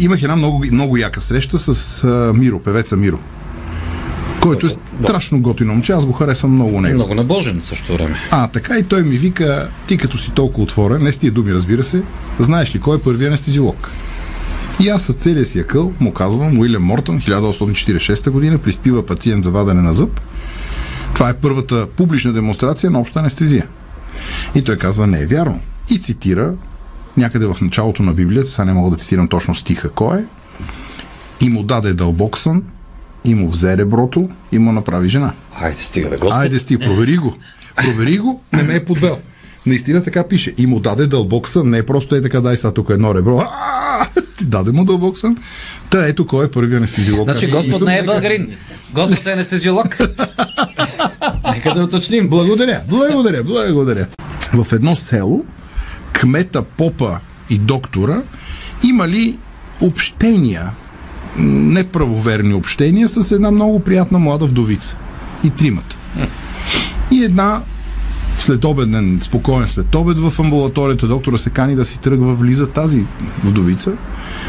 Имах една много, много яка среща с а, Миро, певеца Миро. Който е страшно готино момче, аз го харесвам много него. Много набожен също време. А, така и той ми вика, ти като си толкова отворен, не с тия думи разбира се, знаеш ли кой е първият анестезиолог? И аз с целия си акъл му казвам, Уилям Мортън, 1846 година, приспива пациент за вадене на зъб. Това е първата публична демонстрация на обща анестезия. И той казва, не е вярно. И цитира някъде в началото на Библията, сега не мога да цитирам точно стиха кой е, и му даде дълбок сън, и му взе реброто, и му направи жена. Айде, стига, бе, Господ. Айде стига, провери го. Провери го, не ме е подвел. Наистина така пише. И му даде дълбок сън, не е просто е така, дай сега тук едно ребро. Ти даде му дълбок сън. Та ето кой е първи анестезиолог. Значи И Господ не е българин. Господ е анестезиолог. Нека да уточним. Благодаря, благодаря, благодаря. В едно село, кмета, попа и доктора имали общения, неправоверни общения с една много приятна млада вдовица. И тримата. И една следобеден, спокоен след обед в амбулаторията доктора се кани да си тръгва, влиза тази вдовица,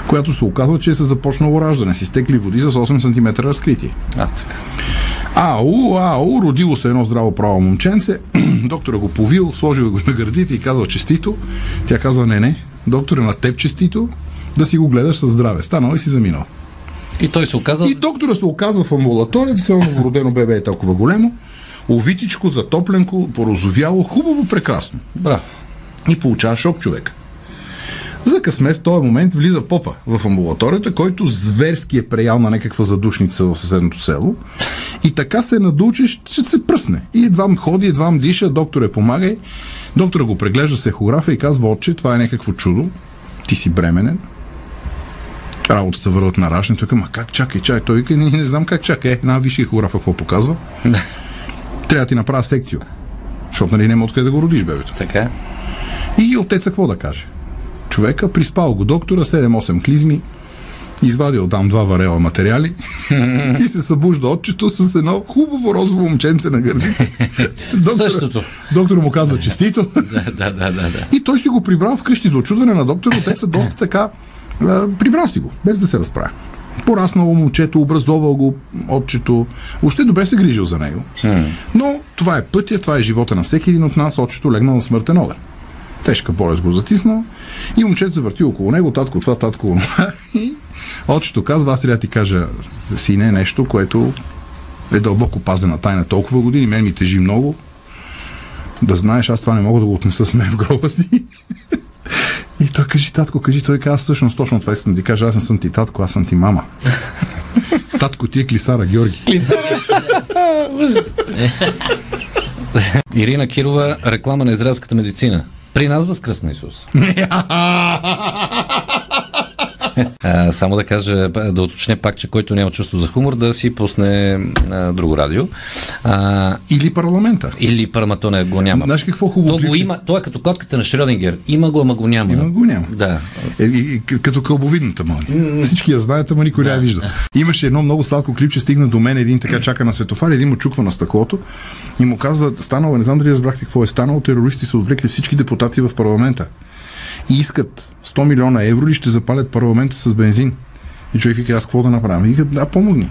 която се оказва, че е се започнало раждане. Си стекли води с 8 см разкритие. А, така. Ау, ау, родило се едно здраво право момченце. Доктора го повил, сложил го на гърдите и казал честито. Тя казва, не, не, доктора на теб честито, да си го гледаш със здраве. Станал и си заминал. И той се оказа... И доктора се оказва в амбулаторията, все родено бебе е толкова големо, овитичко, затопленко, порозовяло, хубаво, прекрасно. Браво. И получава шок човек. За късмет в този момент влиза попа в амбулаторията, който зверски е преял на някаква задушница в съседното село. И така се надул, че ще се пръсне. И едва ходи, едва диша, докторе помагай. Доктора го преглежда с ехографа и казва, отче, това е някакво чудо. Ти си бременен. Работата върват на раждане. Той казва, как чакай, чай. Той вика, не, не знам как чакай. Е, на виж ехографа какво показва. Трябва да ти направя секцио. Защото нали няма откъде да го родиш бебето. Така. И отеца какво да каже? Човека приспал го доктора, 7-8 клизми, извадил там два варела материали и се събужда отчето с едно хубаво розово момченце на гърди. Същото. Доктор му казва честито. Да, да, да, да, да. И той си го прибрал вкъщи за очудване на доктора. Отеца доста така прибрал си го, без да се разправя. Пораснало момчето, образовал го отчето. Въобще добре се грижил за него. Но това е пътя, това е живота на всеки един от нас. Отчето легнал на смъртен одър. Тежка болест го затисна и момчето се върти около него, татко това, татко онова. И отчето казва, аз трябва да ти кажа, сине, нещо, което е дълбоко пазена тайна толкова години, мен ми тежи много. Да знаеш, аз това не мога да го отнеса с мен в гроба си. И той кажи, татко, кажи, той каза, всъщност точно това искам да ти кажа, аз не съм ти татко, аз съм ти мама. татко ти е Клисара Георги. Ирина Кирова, реклама на израелската медицина. При нас възкръсна Исус. А, само да кажа, да уточня пак, че който няма чувство за хумор, да си пусне а, друго радио. А, Или парламента. или параматоне го няма. Знаеш какво хубаво То го има, той е като котката на Шрёдингер. Има го, ама го няма. Има го, няма. Да. Е, к- като кълбовидната мълния. Всички я знаят, ама никой не я вижда. Имаше едно много сладко клипче, стигна до мен един така чака на светофар, един му чуква на стъклото и му казва, станало, е, не знам дали разбрахте какво е станало, терористи са отвлекли всички депутати в парламента. И искат 100 милиона евро и ще запалят парламента с бензин. И човек вика, аз какво да направя? Вика, да, помогни.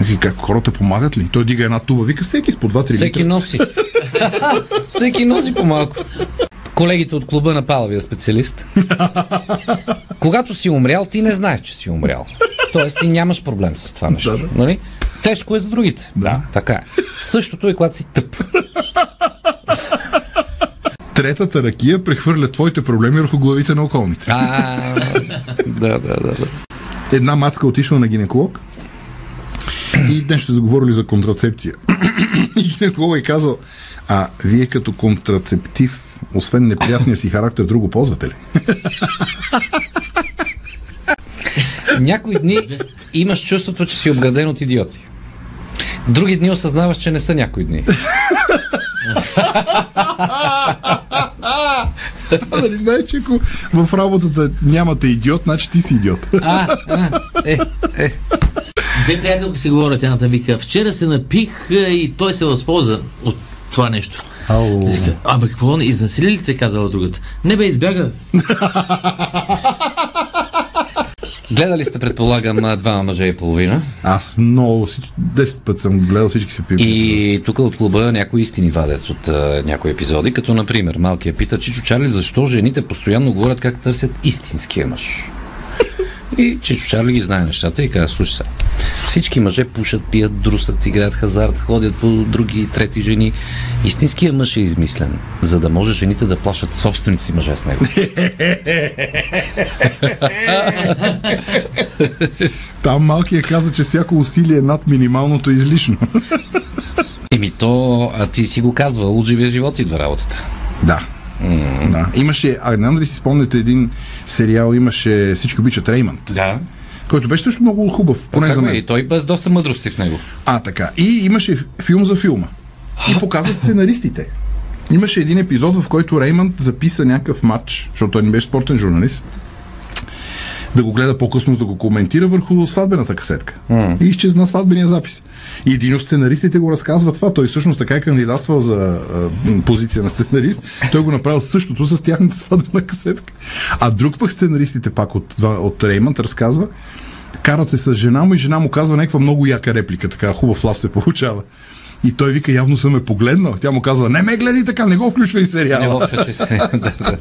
Вика, как хората помагат ли? Той дига една туба, вика всеки по 2-3 Всеки литра. носи. Всеки носи по-малко. Колегите от клуба на Палавия специалист. Когато си умрял, ти не знаеш, че си умрял. Тоест, ти нямаш проблем с това нещо. Да, да. Нали? Тежко е за другите. Да. Така е. Същото е, когато си тъп. Третата ракия прехвърля твоите проблеми върху главите на околните. А, да, да, да, да. една мацка отишла на гинеколог и днес ще заговорили за контрацепция. и гинеколог е казал, а вие като контрацептив, освен неприятния си характер, друго ползвате ли? Някои дни имаш чувството, че си обграден от идиоти. Други дни осъзнаваш, че не са някои дни. А нали знаеш, че ако в работата нямате идиот, значи ти си идиот. А, а, е, е. Две приятелки си говорят, едната вика, вчера се напих и той се възползва от това нещо. Ау. Вика, Абе, какво? Изнасили ли те, казала другата? Не бе, избяга. Гледали сте, предполагам, а, двама мъже и половина. Аз много, всич- 10 път съм гледал всички се пиват. И тук от клуба някои истини вадят от а, някои епизоди, като например малкият пита Чичо Чарли, защо жените постоянно говорят как търсят истинския мъж. И Чичо Чарли ги знае нещата и казва, слушай сега, всички мъже пушат, пият, друсат, играят хазарт, ходят по други и трети жени. Истинският мъж е измислен, за да може жените да плашат собствените си мъже с него. Там малкият каза, че всяко усилие над минималното е излишно. Еми то, а ти си го казвал, от живия живот идва работата. да. да. Имаше, а не знам дали си спомняте един сериал, имаше Всички обичат Реймънд, Да. Който беше също много хубав, поне за И мен. той без доста мъдрости в него. А, така. И имаше филм за филма. И показа сценаристите. Имаше един епизод, в който Реймънд записа някакъв матч, защото той не беше спортен журналист, да го гледа по-късно, да го коментира върху сватбената касетка. И изчезна сватбения запис. И един от сценаристите го разказва това. Той всъщност така е кандидатствал за а, позиция на сценарист. Той го направил същото с тяхната сватбена касетка. А друг пък сценаристите пак от, от Реймънд разказва, карат се с жена му и жена му казва някаква много яка реплика, така хубав лав се получава. И той вика, явно съм ме погледнал. Тя му казва, не ме гледай така, не го включвай сериала. Не въобще се. да, да.